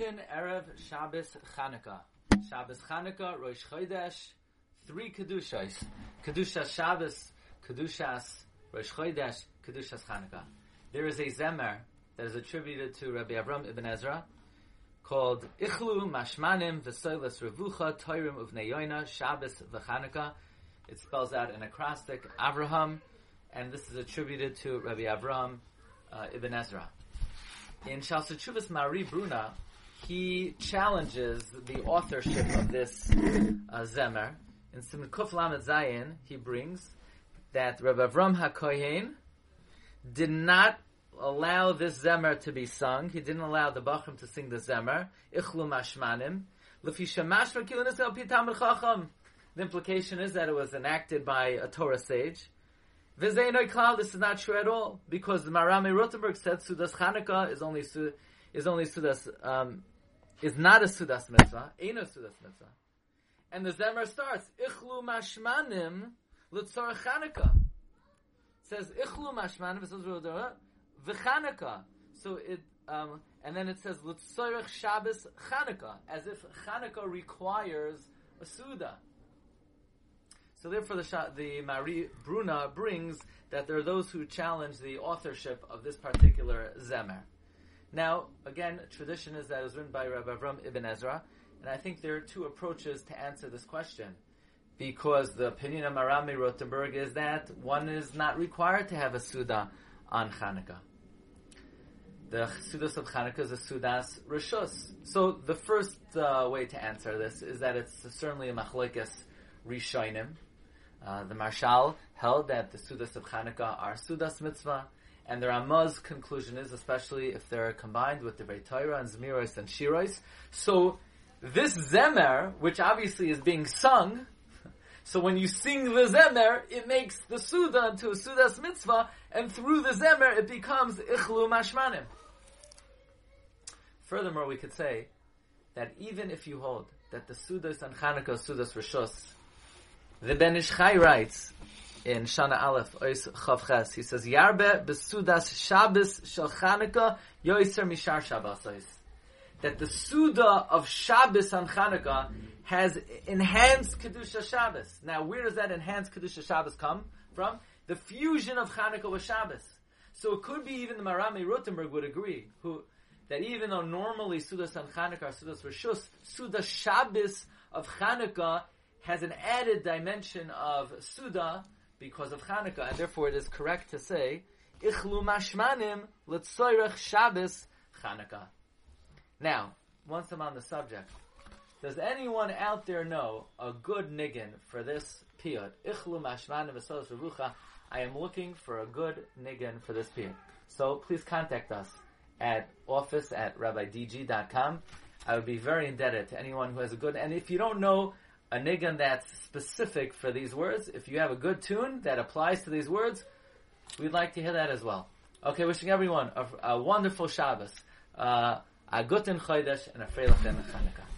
Gittin Erev Shabbos Chanukah. Shabbos Chanukah, Rosh Chodesh, three Kedushas. Kedushas Shabbos, Kedushas Rosh Chodesh, Kedushas Chanukah. There is a Zemer that is attributed to Rabbi Avram Ibn Ezra called Ichlu Mashmanim V'Soilas Revucha Toirim Uvnei Yoina Shabbos V'Chanukah. It spells out an acrostic Avraham, and this is attributed to Rabbi Avram uh, Ibn Ezra. In Shalsachuvas Mari Bruna, he challenges the authorship of this uh, Zemer. In Simon Kuf Lamed Zayin, he brings that Rabbi Avram HaKohen did not allow this Zemer to be sung. He didn't allow the Bachram to sing the Zemer. Ichlu Mashmanim. The implication is that it was enacted by a Torah sage. This is not true at all, because the Marami Rothenburg said Sudas Chanukah is only is only Sudas um, is not a Sudas mitzvah, ain't a Sudas mitzvah. And the Zemer starts Ichlu Mashmanim L'tzor Chanukah. Says Ichlu Mashmanim v'Chanukah. So it um, and then it says L'tzorech Shabbos Chanukah, as if Chanukah requires a Suda. So therefore, the, the Mari Bruna brings that there are those who challenge the authorship of this particular Zemer. Now, again, tradition is that it was written by Rabbi Avram Ibn Ezra, and I think there are two approaches to answer this question. Because the opinion of Marami Rothenburg is that one is not required to have a Suda on Hanukkah. The Sudas of Hanukkah is a Sudas Rishus. So the first uh, way to answer this is that it's certainly a Machlekes Rishonim, uh, the Marshal held that the Sudas of Chanukah are Sudas mitzvah, and the Ramah's conclusion is, especially if they're combined with the Torah and Zmiros and Shiros. So this Zemer, which obviously is being sung, so when you sing the Zemer, it makes the Suda into a Sudas mitzvah, and through the Zemer it becomes Ichlu Mashmanim. Furthermore, we could say that even if you hold that the Sudas and Chanukah Sudas Rishos the Ben Ish Chai writes in Shana Aleph, Ois Chavches, he says, Yarbe besudas Shabbos shel Chanukah yoiser mishar Shabbos. That the Suda of Shabbos on Chanukah has enhanced Kedusha Shabbos. Now, where does that enhanced Kedusha Shabbos come from? The fusion of Chanukah with Shabbos. So it could be even the Marami Rothenburg would agree, who that even though normally Sudas on Chanukah are Sudas Rishus, Suda Shabbos of Chanukah has an added dimension of Suda because of Hanukkah, and therefore it is correct to say, Ichlu mashmanim l'tzoyrech Shabbos Hanukkah. Now, once I'm on the subject, does anyone out there know a good niggin for this piyut? Ichlu mashmanim revucha. I am looking for a good niggin for this piyut. So please contact us at office at rabbidg.com. I would be very indebted to anyone who has a good, and if you don't know a nigun that's specific for these words. If you have a good tune that applies to these words, we'd like to hear that as well. Okay, wishing everyone a, a wonderful Shabbos, uh, a guten Chodesh, and a freilichen Chanukah.